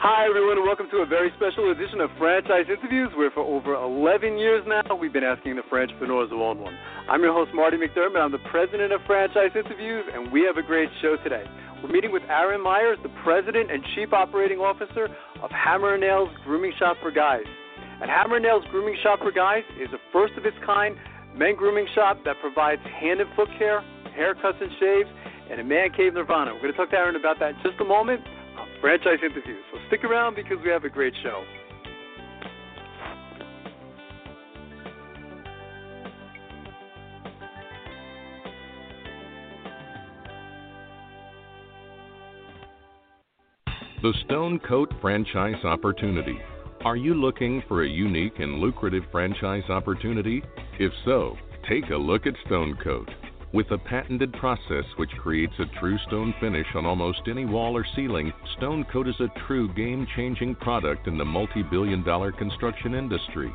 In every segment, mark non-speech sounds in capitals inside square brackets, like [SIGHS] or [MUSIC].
Hi, everyone, and welcome to a very special edition of Franchise Interviews, where for over 11 years now, we've been asking the entrepreneurs who own one. I'm your host, Marty McDermott. I'm the president of Franchise Interviews, and we have a great show today. We're meeting with Aaron Meyers, the president and chief operating officer of Hammer & Nails Grooming Shop for Guys. And Hammer & Nails Grooming Shop for Guys is a first of its kind men grooming shop that provides hand and foot care, haircuts and shaves, and a man cave nirvana. We're going to talk to Aaron about that in just a moment Franchise Interviews. So stick around because we have a great show. The Stone Coat Franchise Opportunity. Are you looking for a unique and lucrative franchise opportunity? If so, take a look at Stone Coat. With a patented process which creates a true stone finish on almost any wall or ceiling, Stone Coat is a true game changing product in the multi billion dollar construction industry.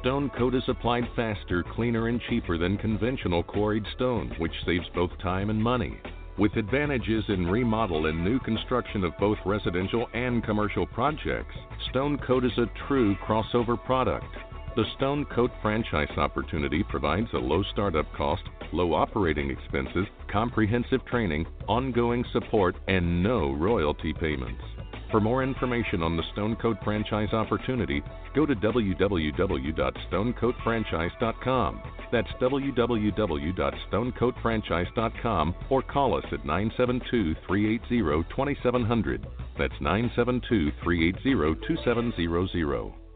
Stone Coat is applied faster, cleaner, and cheaper than conventional quarried stone, which saves both time and money. With advantages in remodel and new construction of both residential and commercial projects, Stone Coat is a true crossover product. The Stone Coat franchise opportunity provides a low startup cost, low operating expenses, comprehensive training, ongoing support, and no royalty payments. For more information on the Stone Coat franchise opportunity, go to www.stonecoatfranchise.com. That's www.stonecoatfranchise.com or call us at 972 380 2700. That's 972 380 2700.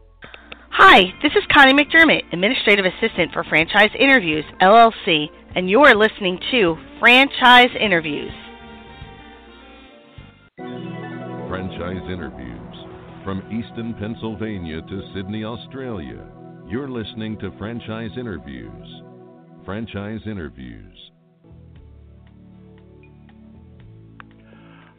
Hi, this is Connie McDermott, Administrative Assistant for Franchise Interviews, LLC, and you're listening to Franchise Interviews. Franchise Interviews from Easton, Pennsylvania to Sydney, Australia. You're listening to Franchise Interviews. Franchise Interviews.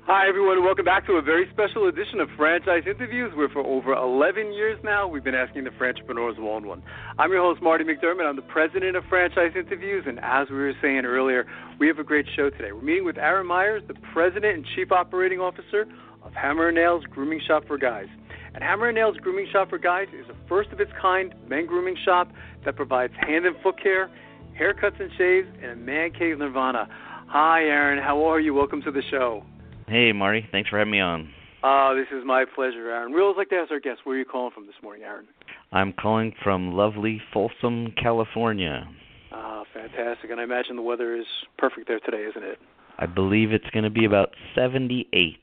Hi, everyone, welcome back to a very special edition of Franchise Interviews, where for over 11 years now, we've been asking the entrepreneurs own one. I'm your host, Marty McDermott. I'm the president of Franchise Interviews, and as we were saying earlier, we have a great show today. We're meeting with Aaron Meyers, the president and chief operating officer of Hammer & Nails Grooming Shop for Guys. And Hammer & Nails Grooming Shop for Guys is a first of its kind men grooming shop that provides hand and foot care, haircuts and shaves, and a man cave nirvana. Hi, Aaron. How are you? Welcome to the show. Hey, Marty. Thanks for having me on. Uh, this is my pleasure, Aaron. We always like to ask our guests, where are you calling from this morning, Aaron? I'm calling from lovely Folsom, California. Ah, fantastic. And I imagine the weather is perfect there today, isn't it? I believe it's going to be about 78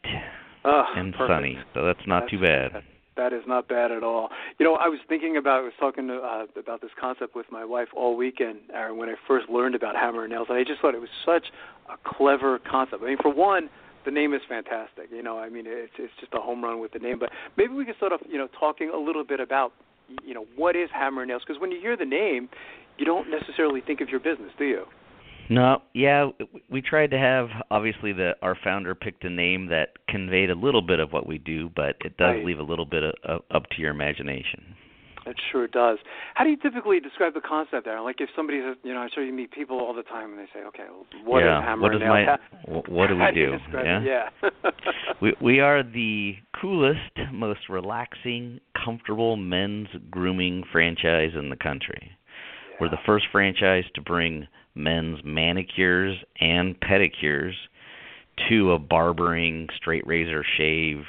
Ah, and perfect. sunny, so that's not too That's- bad. That is not bad at all. You know, I was thinking about, I was talking to, uh, about this concept with my wife all weekend, Aaron, when I first learned about hammer and nails, and I just thought it was such a clever concept. I mean, for one, the name is fantastic. You know, I mean, it's it's just a home run with the name. But maybe we could start off, you know, talking a little bit about, you know, what is hammer and nails? Because when you hear the name, you don't necessarily think of your business, do you? No, yeah, we tried to have obviously the our founder picked a name that conveyed a little bit of what we do, but it does Right. leave a little bit of, of, up to your imagination. It sure does. How do you typically describe the concept, there? Like if somebody says, you know, I'm sure you meet people all the time and they say, okay, well, what yeah, is hammer what is my How- [LAUGHS] what do we you do? Yeah. Yeah. [LAUGHS] We we are the coolest, most relaxing, comfortable men's grooming franchise in the country. We're the first franchise to bring men's manicures and pedicures to a barbering, straight razor shave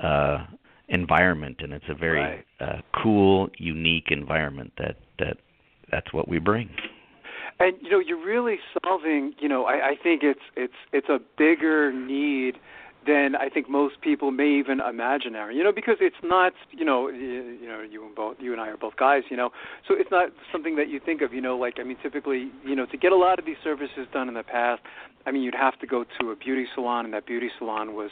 uh environment and it's a very Right. uh cool, unique environment that that that's what we bring. And you know, you're really solving. You know, I, I think it's it's it's a bigger need than I think most people may even imagine, Aaron. You know, because it's not, you know, you, you know, you and both, you and I are both guys, you know, so it's not something that you think of, you know, like I mean, typically, you know, to get a lot of these services done in the past, I mean, you'd have to go to a beauty salon, and that beauty salon was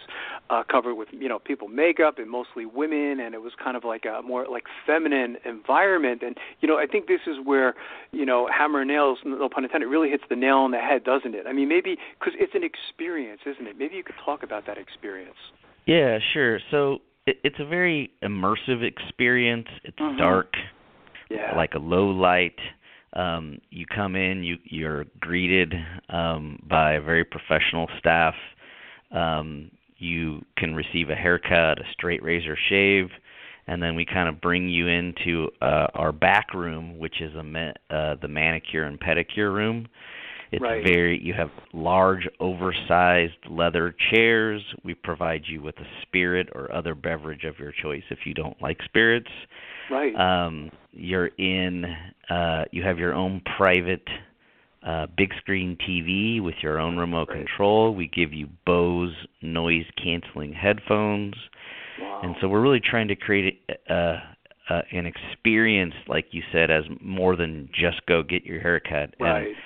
uh, covered with, you know, people makeup and mostly women, and it was kind of like a more like feminine environment. And you know, I think this is where, you know, Hammer and Nails, no pun intended, really hits the nail on the head, doesn't it? I mean, maybe because it's an experience, isn't it? Maybe you could talk about that experience. Yeah, sure. So it, it's a very immersive experience. It's Mhm. dark, Yeah. like a low light. Um, you come in, you you're greeted um, by a very professional staff. Um, you can receive a haircut, a straight razor shave, and then we kind of bring you into uh, our back room, which is a ma- uh, the manicure and pedicure room. It's Right. very you have large oversized leather chairs. We provide you with a spirit or other beverage of your choice if you don't like spirits. right. Um you're in uh you have your own private uh big screen TV with your own remote Right. control. We give you Bose noise canceling headphones. wow. And so we're really trying to create a, uh, uh, an experience, like you said, as more than just go get your haircut. right. And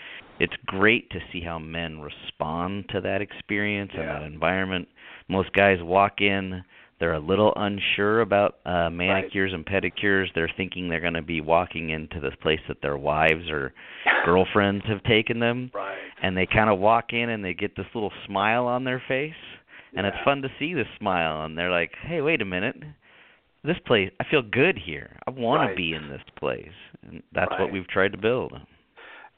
it's great to see how men respond to that experience and that environment. Most guys walk in, they're a little unsure about uh manicures and pedicures. They're thinking they're going to be walking into this place that their wives or [LAUGHS] girlfriends have taken them right. and they kind of walk in and they get this little smile on their face and it's fun to see this smile and they're like hey wait a minute this place i feel good here i want Right. to be in this place and that's Right. what we've tried to build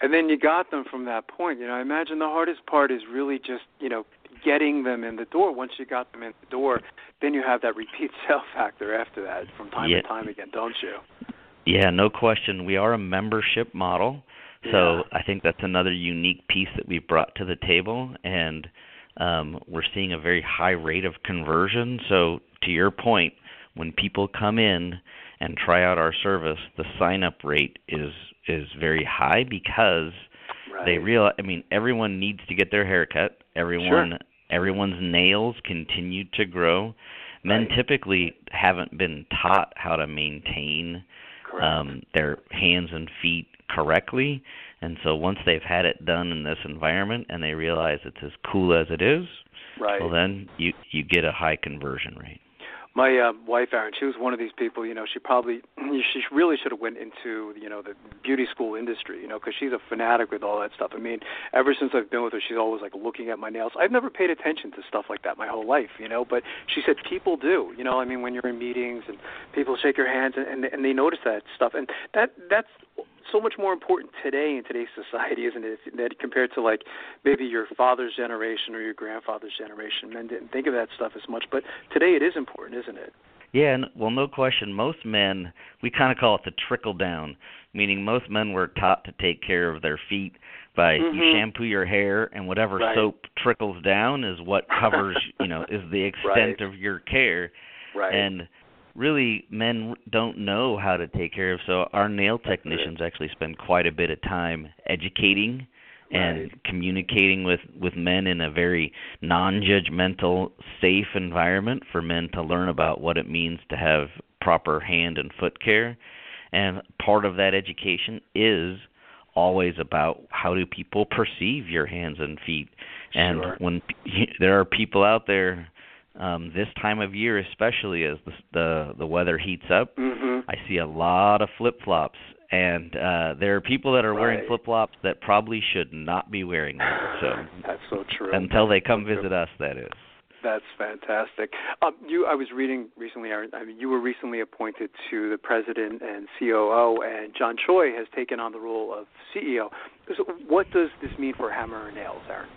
And then you got them from that point. You know, I imagine the hardest part is really just, you know, getting them in the door. Once you got them in the door, then you have that repeat [LAUGHS] sale factor after that from time Yeah. to time again, don't you? yeah no question we are a membership model so Yeah. i think that's another unique piece that we've brought to the table and um, we're seeing a very high rate of conversion so to your point when people come in and try out our service the sign up rate is is very high because Right. they realize i mean everyone needs to get their hair cut everyone everyone's nails continue to grow men Right. typically haven't been taught how to maintain um their hands and feet correctly and so once they've had it done in this environment and they realize it's as cool as it is right. well then you you get a high conversion rate My uh, wife, Erin, she was one of these people. You know, she probably [CLEARS THROAT] she really should have went into you know the beauty school industry. You know, because she's a fanatic with all that stuff. I mean, ever since I've been with her, she's always like looking at my nails. I've never paid attention to stuff like that my whole life. You know, but she said people do. You know, I mean, when you're in meetings and people shake your hands and and, and they notice that stuff, and that that's so much more important today in today's society, [LAUGHS] isn't it? That compared to like maybe your father's generation or your grandfather's generation, men didn't think of that stuff as much, but today it is important, isn't it? Yeah, and well, no question. Most men, we kind of call it the trickle down, meaning most men were taught to take care of their feet by you Mhm. shampoo your hair, and whatever Right. soap trickles down is what covers, you know, is the [LAUGHS] extent Right. of your care. Right. And really, men don't know how to take care of. So our nail technicians actually spend quite a bit of time educating and Right. communicating with with men in a very non-judgmental, safe environment for men to learn about what it means to have proper hand and foot care. And part of that education is always about how do people perceive your hands and feet. And Sure. when [LAUGHS] there are people out there um this time of year especially as the the, the weather heats up, Mhm. I see a lot of flip-flops and uh there are people that are wearing flip-flops that probably should not be wearing them. [SIGHS] So That's so true. until they come So true. visit us that is. That's fantastic. Um, you, I was reading recently, Aaron. I mean, you were recently appointed to the president and COO, and John Choi has taken on the role of CEO. So, what does this mean for Hammer and Nails, Aaron?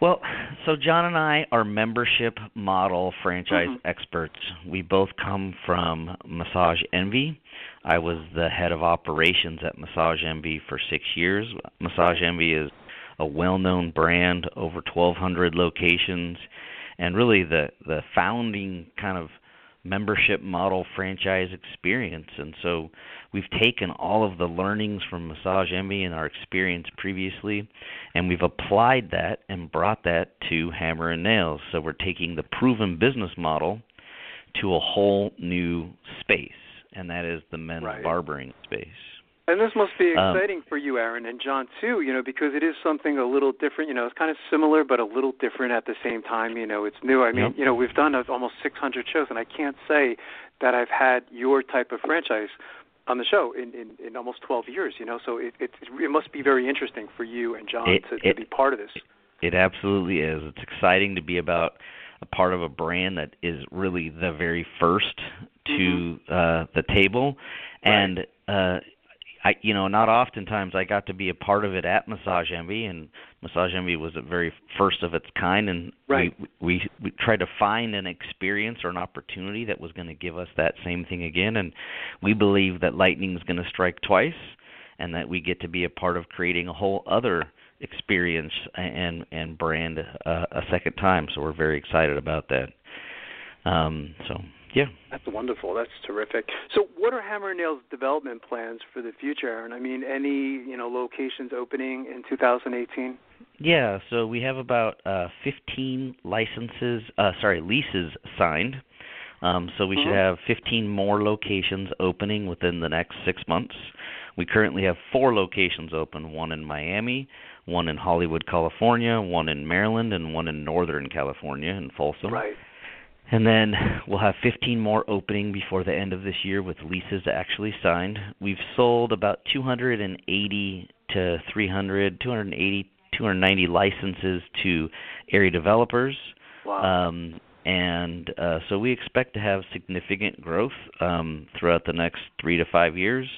Well, so John and I are membership model franchise Mhm. experts. We both come from Massage Envy. I was the head of operations at Massage Envy for 6 years. Massage Envy is a well-known brand, over 1200 locations, and really the the founding kind of membership model franchise experience. And so we've taken all of the learnings from Massage Envy and our experience previously, and we've applied that and brought that to Hammer and Nails. So we're taking the proven business model to a whole new space, and that is the men's Right. barbering space. And this must be Um, exciting for you, Aaron, and John too. You know, because it is something a little different. You know, it's kind of similar but a little different at the same time. You know, it's new. I mean, Yep. you know, we've done uh, almost 600 shows, and I can't say that I've had your type of franchise on the show in in, in almost 12 years. You know, so it, it it must be very interesting for you and John It- to, to it- be part of this. It absolutely is. It's exciting to be about a part of a brand that is really the very first to uh the table and uh I you know not oftentimes I got to be a part of it at Massage Envy and Massage Envy was a very first of its kind and Right. we, we we tried to find an experience or an opportunity that was going to give us that same thing again and we believe that lightning's going to strike twice and that we get to be a part of creating a whole other experience and and brand uh, a second time. So we're very excited about that. Um, so yeah, That's wonderful. That's terrific. So, what are Hammer and Nails' development plans for the future, Aaron? I mean, any you know locations opening in 2018? yeah. So we have about uh, 15 licenses, uh, sorry, leases signed. Um, so we should Mhm. have 15 more locations opening within the next six months. We currently have four locations open: one in Miami, one in Hollywood, California, one in Maryland, and one in Northern California in Folsom. Right. And then we'll have 15 more opening before the end of this year with leases actually signed. We've sold about 280 to 300, 280, 290 licenses to area developers. Wow. Um, and uh, so we expect to have significant growth um, throughout the next three to five years.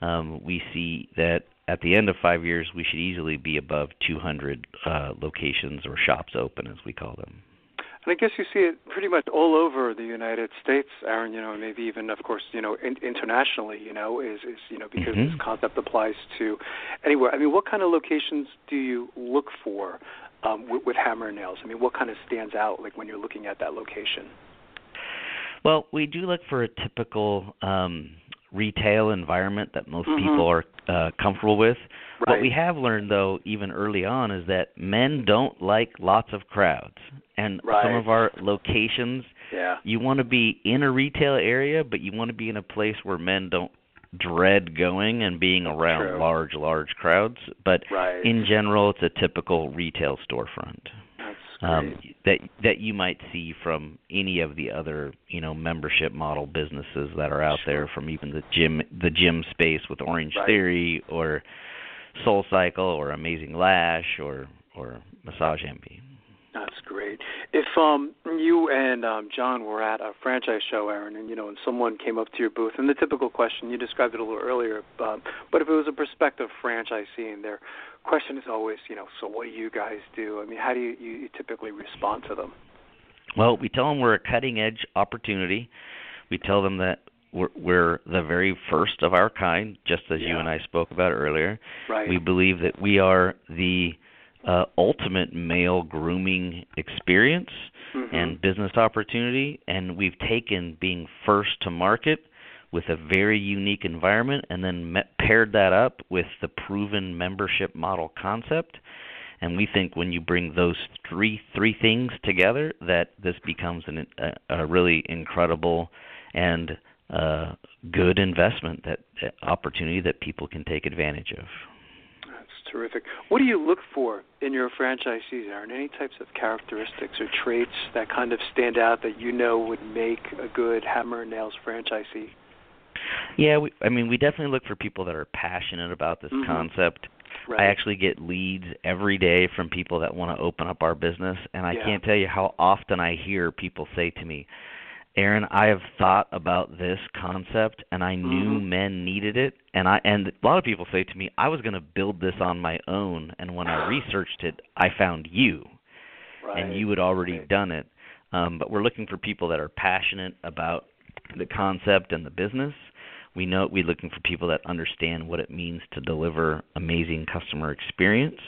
Um, we see that at the end of five years, we should easily be above 200 uh, locations or shops open, as we call them. And I guess you see it pretty much all over the United States, Aaron. You know, and maybe even, of course, you know, in, internationally. You know, is is you know because Mhm. this concept applies to anywhere. I mean, what kind of locations do you look for um, with, with Hammer and Nails? I mean, what kind of stands out like when you're looking at that location? Well, we do look for a typical um, retail environment that most Mhm. people are uh, comfortable with. What we have learned, though, even early on, is that men don't like lots of crowds. And some of our locations, Yeah. you want to be in a retail area, but you want to be in a place where men don't dread going and being around True. large, large crowds. But Right. in general, it's a typical retail storefront Um, that that you might see from any of the other you know membership model businesses that are out there, from even the gym the gym space with Orange Right. Theory or Soul Cycle or Amazing Lash or or Massage Envy. Great. If um you and um John were at a franchise show, Aaron, and you know, and someone came up to your booth, and the typical question you described it a little earlier, um, but if it was a prospective franchisee, and their question is always, you know, so what do you guys do? I mean, how do you, you, you typically respond to them? Well, we tell them we're a cutting edge opportunity. We tell them that we're, we're the very first of our kind, just as you and I spoke about earlier. Right. We believe that we are the uh, ultimate male grooming experience Mhm. and business opportunity, and we've taken being first to market with a very unique environment, and then me- paired that up with the proven membership model concept. And we think when you bring those three three things together, that this becomes an, a, a really incredible and uh, good investment that uh, opportunity that people can take advantage of. Terrific. What do you look for in your franchisees, Aaron? Any types of characteristics or traits that kind of stand out that you know would make a good Hammer and Nails franchisee? Yeah, we, I mean, we definitely look for people that are passionate about this Mhm. concept. Right. I actually get leads every day from people that want to open up our business, and I Yeah. can't tell you how often I hear people say to me, "Aaron, I have thought about this concept, and I knew Mhm. men needed it." And I and a lot of people say to me, "I was going to build this on my own, and when I [SIGHS] researched it, I found you." right. and you had already Right. done it. Um, but we're looking for people that are passionate about the concept and the business. We know we're looking for people that understand what it means to deliver amazing customer experience.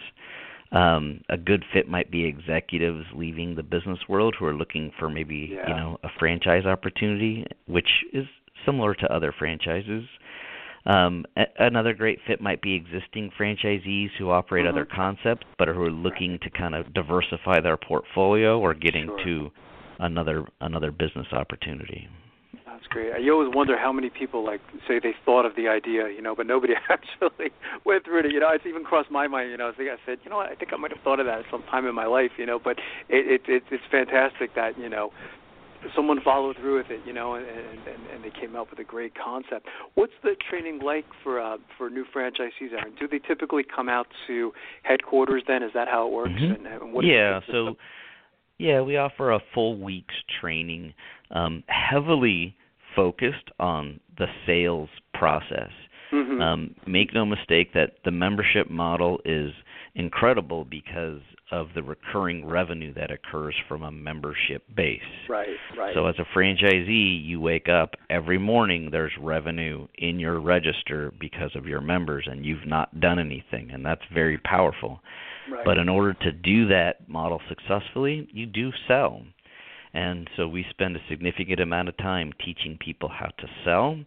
Um, a good fit might be executives leaving the business world who are looking for maybe Yeah. you know a franchise opportunity, which is similar to other franchises. Um, a- another great fit might be existing franchisees who operate Mhm. other concepts, but who are looking to kind of diversify their portfolio or get Sure. into another another business opportunity. That's great. You always wonder how many people like say they thought of the idea, you know, but nobody [LAUGHS] actually went through it. You know, it's even crossed my mind. You know, I think I said, you know, what, I think I might have thought of that at some time in my life. You know, but it, it, it it's fantastic that you know someone followed through with it. You know, and and and they came up with a great concept. What's the training like for uh, for new franchisees, Aaron? Do they typically come out to headquarters? Then is that how it works? Mhm. And, and what yeah, so? Yeah, we offer a full week's training, um, heavily focused on the sales process. Mhm. Um, make no mistake that the membership model is incredible because of the recurring revenue that occurs from a membership base. right, right. So as a franchisee, you wake up every morning there's revenue in your register because of your members and you've not done anything and that's very powerful. Right. But in order to do that model successfully, you do sell. And so we spend a significant amount of time teaching people how to sell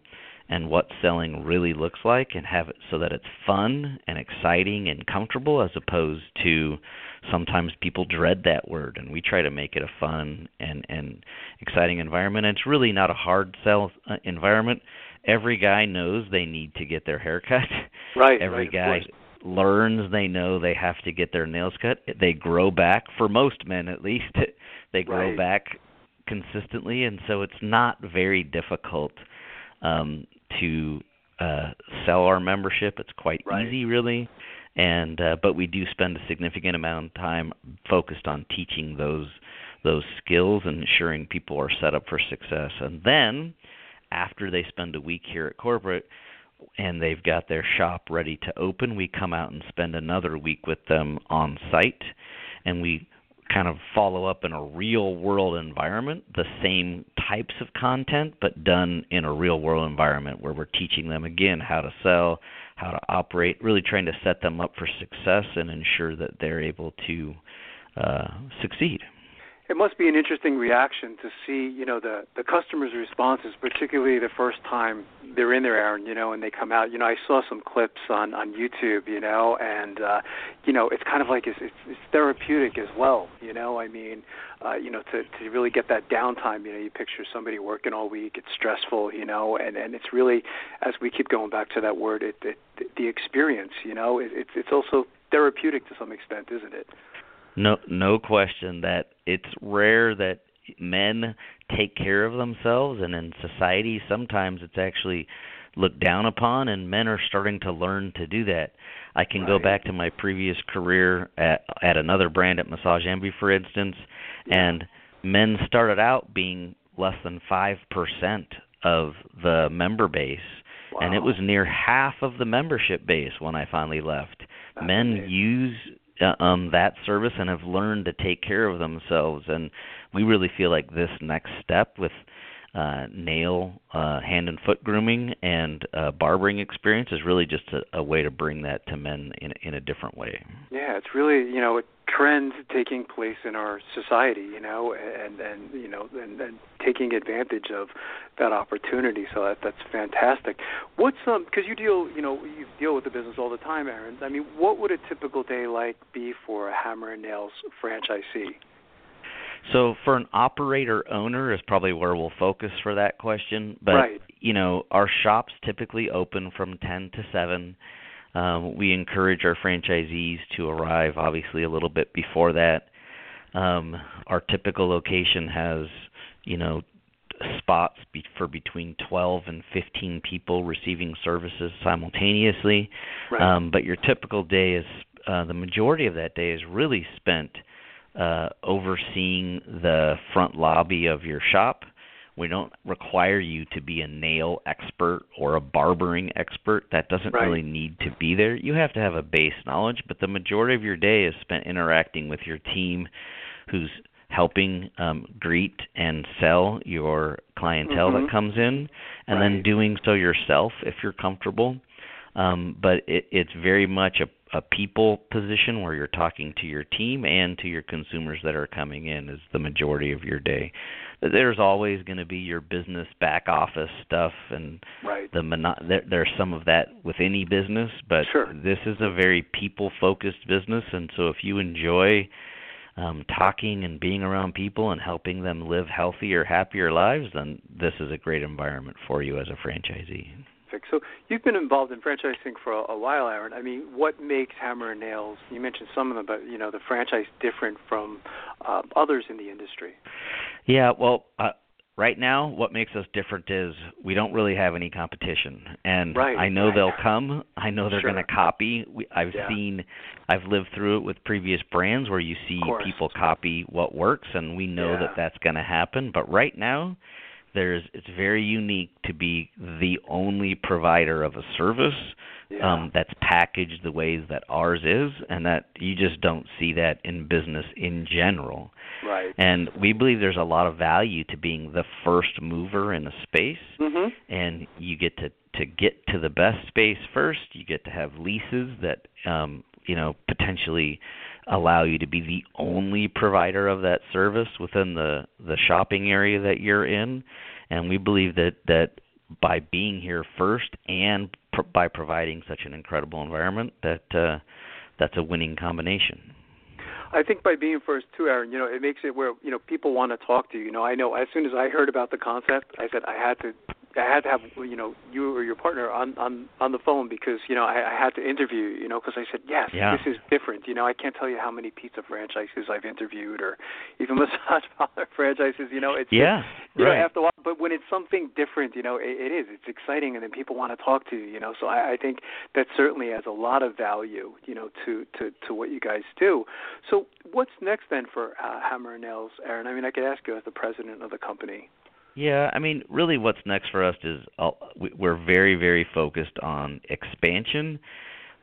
and what selling really looks like and have it so that it's fun and exciting and comfortable as opposed to sometimes people dread that word and we try to make it a fun and and exciting environment and it's really not a hard sell uh, environment every guy knows they need to get their hair cut [LAUGHS] right, every right, guy. Learns they know they have to get their nails cut they grow back for most men at least [LAUGHS] they grow Right. back consistently and so it's not very difficult um to uh sell our membership it's quite Right. easy really and uh but we do spend a significant amount of time focused on teaching those those skills and ensuring people are set up for success and then after they spend a week here at corporate and they've got their shop ready to open, we come out and spend another week with them on site and we kind of follow up in a real world environment, the same types of content but done in a real world environment where we're teaching them again how to sell, how to operate, really trying to set them up for success and ensure that they're able to uh succeed. It must be an interesting reaction to see, you know, the the customers' responses, particularly the first time they're in there, Aaron, you know, and they come out. You know, I saw some clips on on YouTube, you know, and uh, you know, it's kind of like it's, it's it's therapeutic as well, you know. I mean, uh, you know, to to really get that downtime, you know, you picture somebody working all week, it's stressful, you know, and and it's really, as we keep going back to that word, it, it the experience, you know, it, it's it's also therapeutic to some extent, isn't it? No, no question that it's rare that men take care of themselves, and in society, sometimes it's actually looked down upon, and men are starting to learn to do that. I can go back to my previous career at at another brand at Massage Envy, for instance, and men started out being less than five percent of the member base, and it was near half of the membership base when I finally left. That's Men amazing. use uh, um that service and have learned to take care of themselves and we really feel like this next step with uh nail uh hand and foot grooming and uh barbering experience is really just a, a way to bring that to men in in a different way. Yeah, it's really you know a trend taking place in our society, you know, and and you know and, and taking advantage of that opportunity. So that that's fantastic. What's um because you deal you know you deal with the business all the time, Aaron. I mean, what would a typical day like be for a Hammer and Nails franchisee? So for an operator owner is probably where we'll focus for that question. But Right. you know, our shops typically open from ten to seven. Um, we encourage our franchisees to arrive obviously a little bit before that. Um, our typical location has, you know, spots be- for between 12 and 15 people receiving services simultaneously. Right. Um, but your typical day is uh, the majority of that day is really spent uh, overseeing the front lobby of your shop. We don't require you to be a nail expert or a barbering expert. That doesn't Right. really need to be there. You have to have a base knowledge, but the majority of your day is spent interacting with your team who's helping um, greet and sell your clientele Mhm. that comes in, and Right. then doing so yourself if you're comfortable. Um, but it, it's very much a, a people position where you're talking to your team and to your consumers that are coming in is the majority of your day. There's always going to be your business back office stuff and right. the mono- there, there's some of that with any business, but sure. this is a very people focused business and so if you enjoy um, talking and being around people and helping them live healthier, happier lives, then this is a great environment for you as a franchisee. So you've been involved in franchising for a, a while, Aaron. I mean, what makes Hammer and Nails? You mentioned some of them, but you know, the franchise different from uh, others in the industry. Yeah, well, uh, right now what makes us different is we don't really have any competition and right, i know right. they'll come i know they're sure. going to copy we, i've yeah. seen i've lived through it with previous brands where you see people copy what works and we know yeah. that that's going to happen but right now there's it's very unique to be the only provider of a service yeah. um, that's packaged the ways that ours is, and that you just don't see that in business in general. Right. And we believe there's a lot of value to being the first mover in a space, mm-hmm. and you get to to get to the best space first. You get to have leases that um, you know potentially allow you to be the only provider of that service within the the shopping area that you're in and we believe that that by being here first and pr- by providing such an incredible environment that uh that's a winning combination I think by being first too, Aaron, you know, it makes it where you know people want to talk to you. You know, I know as soon as I heard about the concept, I said I had to I had to have you know you or your partner on on on the phone because you know I, I had to interview you know because I said yes yeah. this is different you know I can't tell you how many pizza franchises I've interviewed or even [LAUGHS] massage parlor franchises you know it's yeah you right. know after a while but when it's something different you know it, it is it's exciting and then people want to talk to you you know so I, I think that certainly has a lot of value you know to to to what you guys do so what's next then for uh, Hammer and Nails Aaron I mean I could ask you as the president of the company yeah, I mean, really, what's next for us is uh, we're very, very focused on expansion,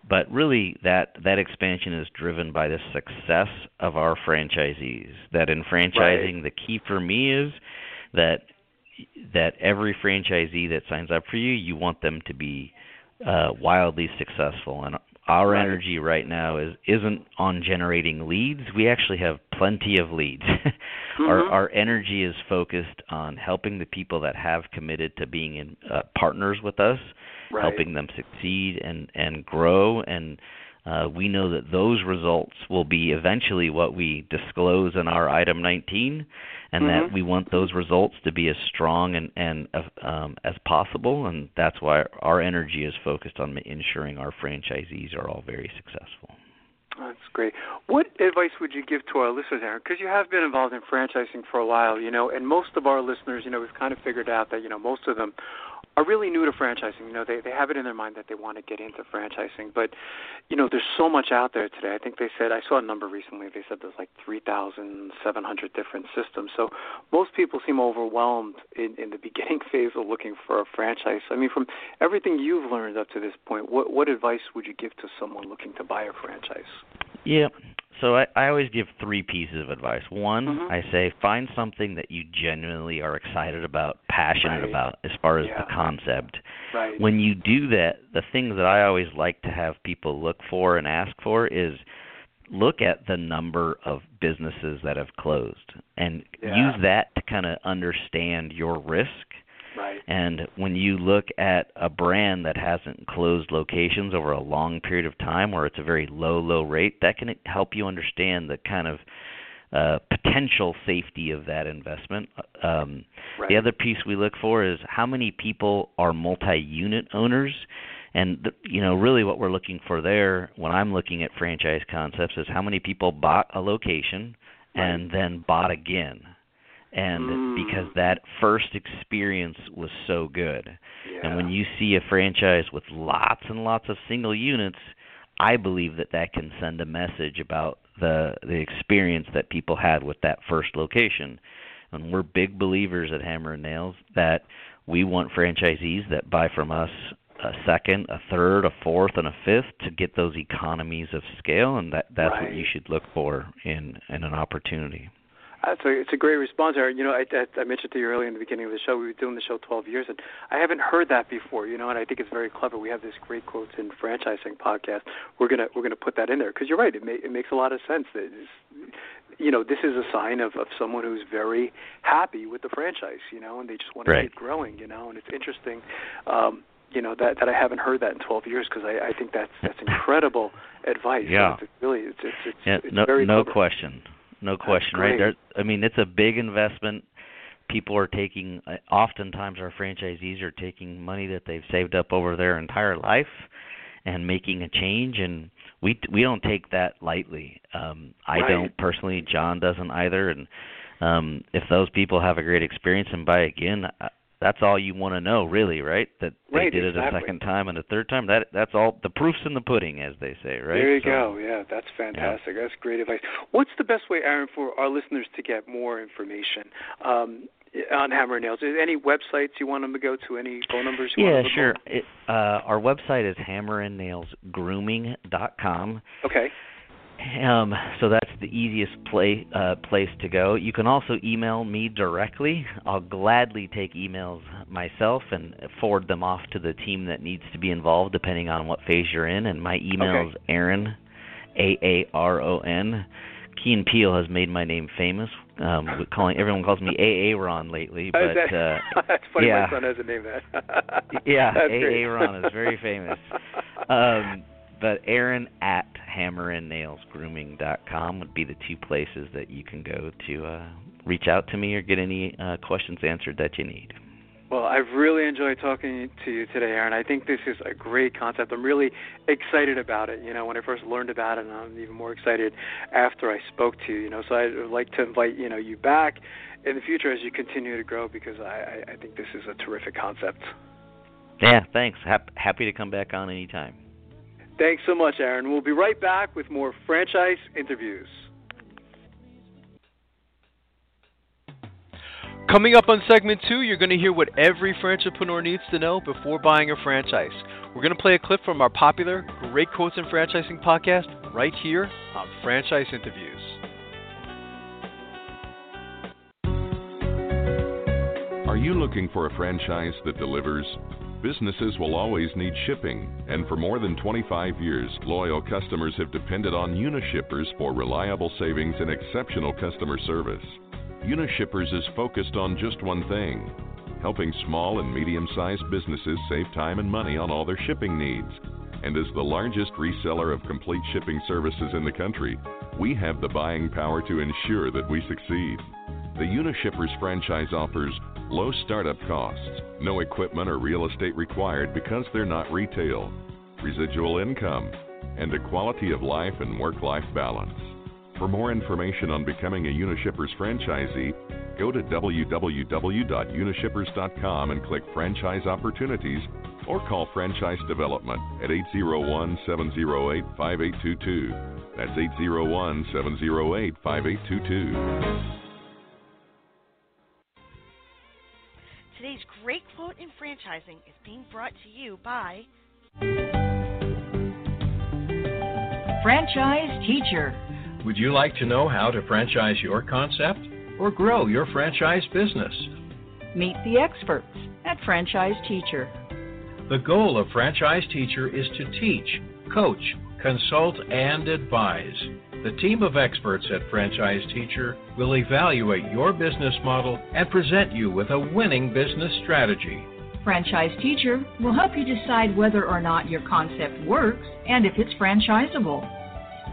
but really that that expansion is driven by the success of our franchisees. That in franchising, right. the key for me is that that every franchisee that signs up for you, you want them to be uh, wildly successful, and our right. energy right now is isn't on generating leads. We actually have plenty of leads. [LAUGHS] mm-hmm. Our our energy is focused on helping the people that have committed to being in uh, partners with us, right. helping them succeed and and grow and uh, we know that those results will be eventually what we disclose in our item 19 and mm-hmm. that we want those results to be as strong and, and um, as possible and that's why our energy is focused on ensuring our franchisees are all very successful. That's great. What advice would you give to our listeners, Aaron? Because you have been involved in franchising for a while, you know, and most of our listeners, you know, we've kind of figured out that, you know, most of them are really new to franchising. You know, they they have it in their mind that they want to get into franchising, but you know, there's so much out there today. I think they said I saw a number recently. They said there's like 3,700 different systems. So most people seem overwhelmed in in the beginning [LAUGHS] phase of looking for a franchise. I mean, from everything you've learned up to this point, what what advice would you give to someone looking to buy a franchise? Yeah. So I, I always give three pieces of advice. One, mm-hmm. I say find something that you genuinely are excited about, passionate right. about as far as yeah. the concept. Right. When you do that, the things that I always like to have people look for and ask for is look at the number of businesses that have closed and yeah. use that to kind of understand your risk. Right. And when you look at a brand that hasn't closed locations over a long period of time, or it's a very low, low rate, that can help you understand the kind of uh, potential safety of that investment. Um, right. The other piece we look for is how many people are multi-unit owners. And the, you know, really, what we're looking for there, when I'm looking at franchise concepts, is how many people bought a location right. and then bought again and mm. because that first experience was so good. Yeah. And when you see a franchise with lots and lots of single units, I believe that that can send a message about the the experience that people had with that first location. And we're big believers at Hammer and Nails that we want franchisees that buy from us a second, a third, a fourth, and a fifth to get those economies of scale, and that that's right. what you should look for in in an opportunity. That's a, it's a great response, Aaron. You know, I, I, I mentioned to you earlier in the beginning of the show, we were doing the show 12 years, and I haven't heard that before. You know, and I think it's very clever. We have this great quotes in franchising podcast. We're gonna we're gonna put that in there because you're right. It, may, it makes a lot of sense. That you know, this is a sign of of someone who's very happy with the franchise. You know, and they just want right. to keep growing. You know, and it's interesting. Um, you know that that I haven't heard that in 12 years because I, I think that's that's [LAUGHS] incredible advice. Yeah, it's really it's it's it's, yeah, it's no, very no clever. question, no question. Right there, I mean, it's a big investment. People are taking. uh, Oftentimes, our franchisees are taking money that they've saved up over their entire life and making a change, and we we don't take that lightly. Um, I Right. don't personally. John doesn't either, and um, if those people have a great experience and buy again. That's all you want to know, really, right? That they Right, did it a second time and a third time. That that's all. The proof's in the pudding, as they say, right? There you So- go. Yeah, that's fantastic. That's great advice. What's the best way, Aaron, for our listeners to get more information um, on Hammer and Nails? Is there any websites you want them to go to? Any phone numbers? You Yeah, want them to sure. It, uh, our website is hammerandnailsgrooming.com. Okay. Um, so that's the easiest play, uh, place to go. You can also email me directly. I'll gladly take emails myself and forward them off to the team that needs to be involved, depending on what phase you're in. And my email Okay. is Aaron, A A R O N. Key and Peele has made my name famous. Um, calling everyone calls me A A Ron lately, Uh, but that- uh, [LAUGHS] that's funny. yeah. My son has a name that. [LAUGHS] Yeah, A.A. Ron is very famous. [LAUGHS] um, but Aaron at hammerandnailsgrooming.com would be the two places that you can go to uh, reach out to me or get any uh, questions answered that you need. Well, I've really enjoyed talking to you today, Aaron. I think this is a great concept. I'm really excited about it. You know, when I first learned about it, and I'm even more excited after I spoke to you. You know, so I'd like to invite you know you back in the future as you continue to grow because I, I, I think this is a terrific concept. Yeah, thanks. Hap- happy to come back on anytime. Thanks so much, Aaron. We'll be right back with more franchise interviews. Coming up on segment two, you're going to hear what every entrepreneur needs to know before buying a franchise. We're going to play a clip from our popular Great Quotes in Franchising podcast right here on Franchise Interviews. Are you looking for a franchise that delivers? Businesses will always need shipping, and for more than 25 years, loyal customers have depended on Unishippers for reliable savings and exceptional customer service. Unishippers is focused on just one thing helping small and medium sized businesses save time and money on all their shipping needs. And as the largest reseller of complete shipping services in the country, we have the buying power to ensure that we succeed. The Unishippers franchise offers low startup costs, no equipment or real estate required because they're not retail, residual income, and a quality of life and work life balance. For more information on becoming a Unishippers franchisee, go to www.unishippers.com and click Franchise Opportunities or call Franchise Development at 801 708 5822. That's 801 708 5822. Today's great quote in franchising is being brought to you by Franchise Teacher. Would you like to know how to franchise your concept or grow your franchise business? Meet the experts at Franchise Teacher. The goal of Franchise Teacher is to teach, coach, consult, and advise. The team of experts at Franchise Teacher will evaluate your business model and present you with a winning business strategy. Franchise Teacher will help you decide whether or not your concept works and if it's franchisable.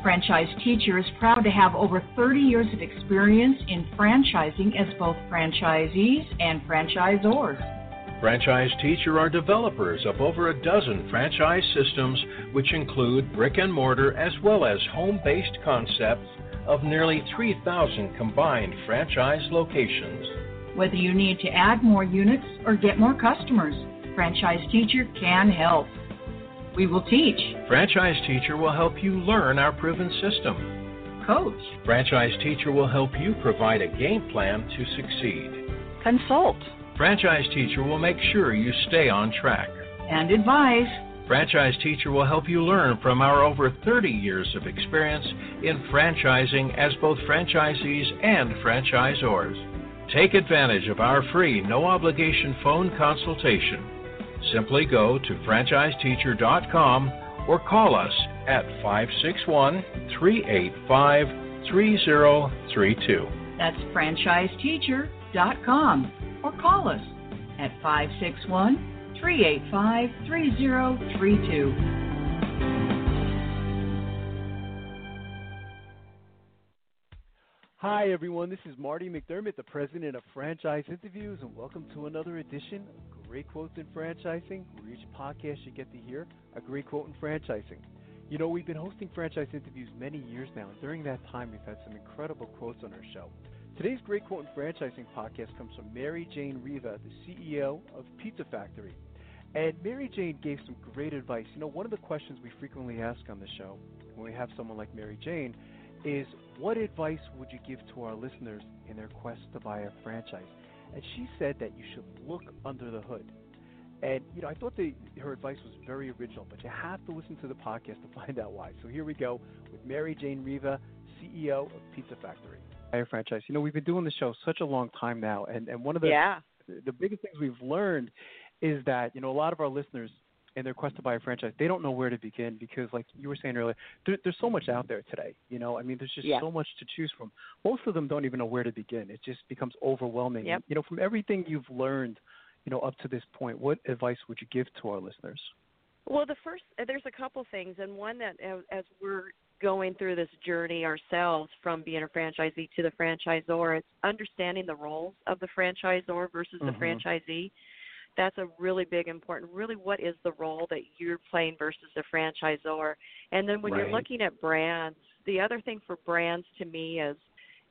Franchise Teacher is proud to have over 30 years of experience in franchising as both franchisees and franchisors. Franchise Teacher are developers of over a dozen franchise systems, which include brick and mortar as well as home based concepts of nearly 3,000 combined franchise locations. Whether you need to add more units or get more customers, Franchise Teacher can help. We will teach, Franchise Teacher will help you learn our proven system. coach, Franchise Teacher will help you provide a game plan to succeed. Consult. Franchise Teacher will make sure you stay on track. and advise. Franchise Teacher will help you learn from our over 30 years of experience in franchising as both franchisees and franchisors. Take advantage of our free, no obligation phone consultation. Simply go to franchiseteacher.com or call us at 561 385 3032. That's franchiseteacher.com or call us at 561 385 3032. Hi, everyone. This is Marty McDermott, the president of Franchise Interviews, and welcome to another edition of Great Quotes in Franchising, where each podcast you get to hear a great quote in franchising. You know, we've been hosting franchise interviews many years now, and during that time, we've had some incredible quotes on our show. Today's Great Quote in Franchising podcast comes from Mary Jane Riva, the CEO of Pizza Factory. And Mary Jane gave some great advice. You know, one of the questions we frequently ask on the show when we have someone like Mary Jane is what advice would you give to our listeners in their quest to buy a franchise? And she said that you should look under the hood. And you know, I thought the, her advice was very original, but you have to listen to the podcast to find out why. So here we go with Mary Jane Riva, CEO of Pizza Factory. A franchise. You know, we've been doing the show such a long time now, and and one of the yeah. the biggest things we've learned is that you know a lot of our listeners in their quest to buy a franchise they don't know where to begin because like you were saying earlier there, there's so much out there today you know i mean there's just yeah. so much to choose from most of them don't even know where to begin it just becomes overwhelming yep. you know from everything you've learned you know up to this point what advice would you give to our listeners well the first there's a couple things and one that as we're going through this journey ourselves from being a franchisee to the franchisor it's understanding the roles of the franchisor versus mm-hmm. the franchisee that's a really big important really what is the role that you're playing versus the franchisor and then when right. you're looking at brands the other thing for brands to me is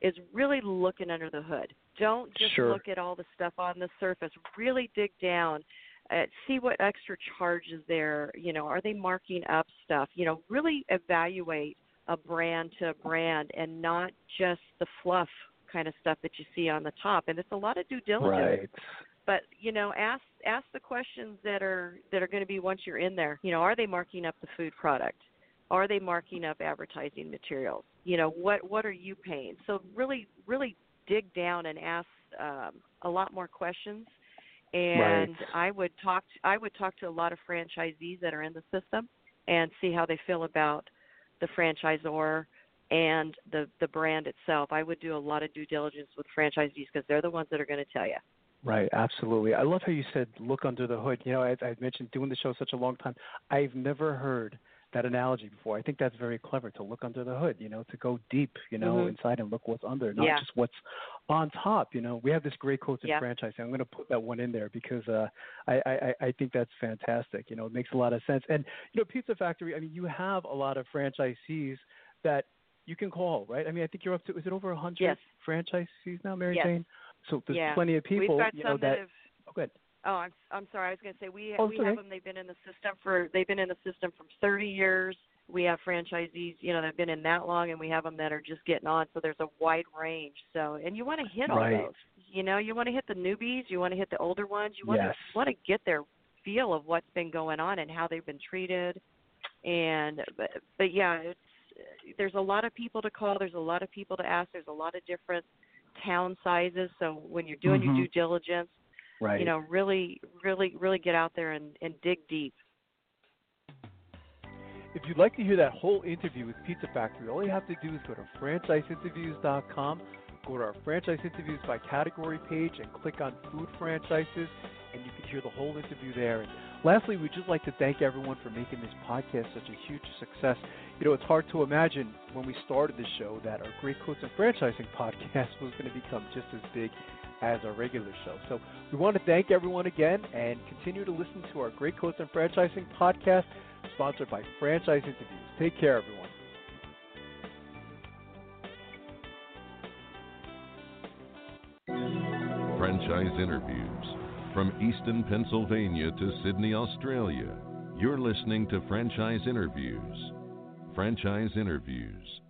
is really looking under the hood don't just sure. look at all the stuff on the surface really dig down uh, see what extra charges there. You know are they marking up stuff? You know really evaluate a brand to a brand and not just the fluff kind of stuff that you see on the top. And it's a lot of due diligence. Right. But you know ask ask the questions that are that are going to be once you're in there. You know are they marking up the food product? Are they marking up advertising materials? You know what what are you paying? So really really dig down and ask um, a lot more questions and right. i would talk to, i would talk to a lot of franchisees that are in the system and see how they feel about the franchisor and the the brand itself i would do a lot of due diligence with franchisees because they're the ones that are going to tell you Right, absolutely. I love how you said look under the hood. You know, as I've mentioned doing the show such a long time, I've never heard that analogy before. I think that's very clever to look under the hood, you know, to go deep, you know, mm-hmm. inside and look what's under, not yeah. just what's on top. You know, we have this great quote in yeah. franchising. I'm going to put that one in there because uh, I, I, I think that's fantastic. You know, it makes a lot of sense. And, you know, Pizza Factory, I mean, you have a lot of franchisees that you can call, right? I mean, I think you're up to, is it over 100 yes. franchisees now, Mary yes. Jane? So there's yeah. plenty of people, We've got you some know, that, that have, oh, good. Oh, I'm I'm sorry. I was going to say we oh, we okay. have them. They've been in the system for they've been in the system for 30 years. We have franchisees, you know, that've been in that long, and we have them that are just getting on. So there's a wide range. So, and you want to hit all those. You know, you want to hit the newbies. You want to hit the older ones. You want yes. to want to get their feel of what's been going on and how they've been treated. And but but yeah, it's there's a lot of people to call. There's a lot of people to ask. There's a lot of different town sizes. So when you're doing mm-hmm. your due diligence, right. you know, really, really, really get out there and, and dig deep. If you'd like to hear that whole interview with Pizza Factory, all you have to do is go to franchiseinterviews.com, go to our franchise interviews by category page, and click on food franchises, and you can hear the whole interview there. And lastly, we'd just like to thank everyone for making this podcast such a huge success. You know, it's hard to imagine when we started the show that our Great Quotes and Franchising [LAUGHS] podcast was going to become just as big as our regular show. So we want to thank everyone again and continue to listen to our Great Quotes and Franchising podcast sponsored by Franchise Interviews. Take care, everyone. Franchise Interviews. From Easton, Pennsylvania to Sydney, Australia, you're listening to Franchise Interviews. Franchise Interviews